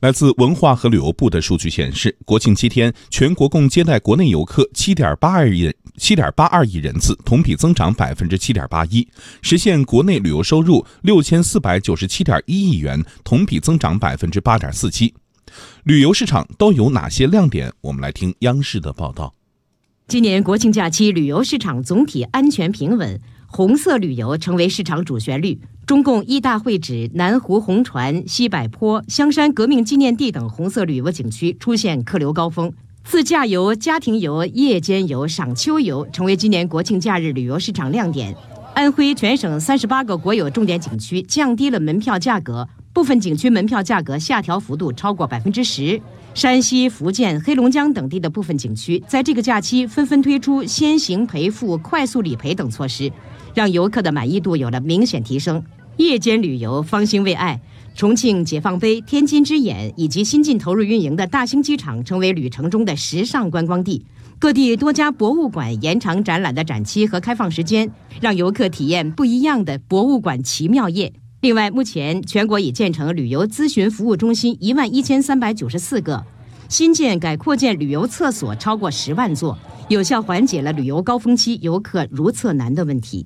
来自文化和旅游部的数据显示，国庆七天，全国共接待国内游客七点八二亿人，七点八二亿人次，同比增长百分之七点八一，实现国内旅游收入六千四百九十七点一亿元，同比增长百分之八点四七。旅游市场都有哪些亮点？我们来听央视的报道。今年国庆假期，旅游市场总体安全平稳。红色旅游成为市场主旋律，中共一大会址南湖红船、西柏坡、香山革命纪念地等红色旅游景区出现客流高峰，自驾游、家庭游、夜间游、赏秋游成为今年国庆假日旅游市场亮点。安徽全省三十八个国有重点景区降低了门票价格，部分景区门票价格下调幅度超过百分之十。山西、福建、黑龙江等地的部分景区在这个假期纷纷推出先行赔付、快速理赔等措施。让游客的满意度有了明显提升。夜间旅游方兴未艾，重庆解放碑、天津之眼以及新近投入运营的大兴机场成为旅程中的时尚观光地。各地多家博物馆延长展览的展期和开放时间，让游客体验不一样的博物馆奇妙夜。另外，目前全国已建成旅游咨询服务中心一万一千三百九十四个，新建改扩建旅游厕所超过十万座，有效缓解了旅游高峰期游客如厕难的问题。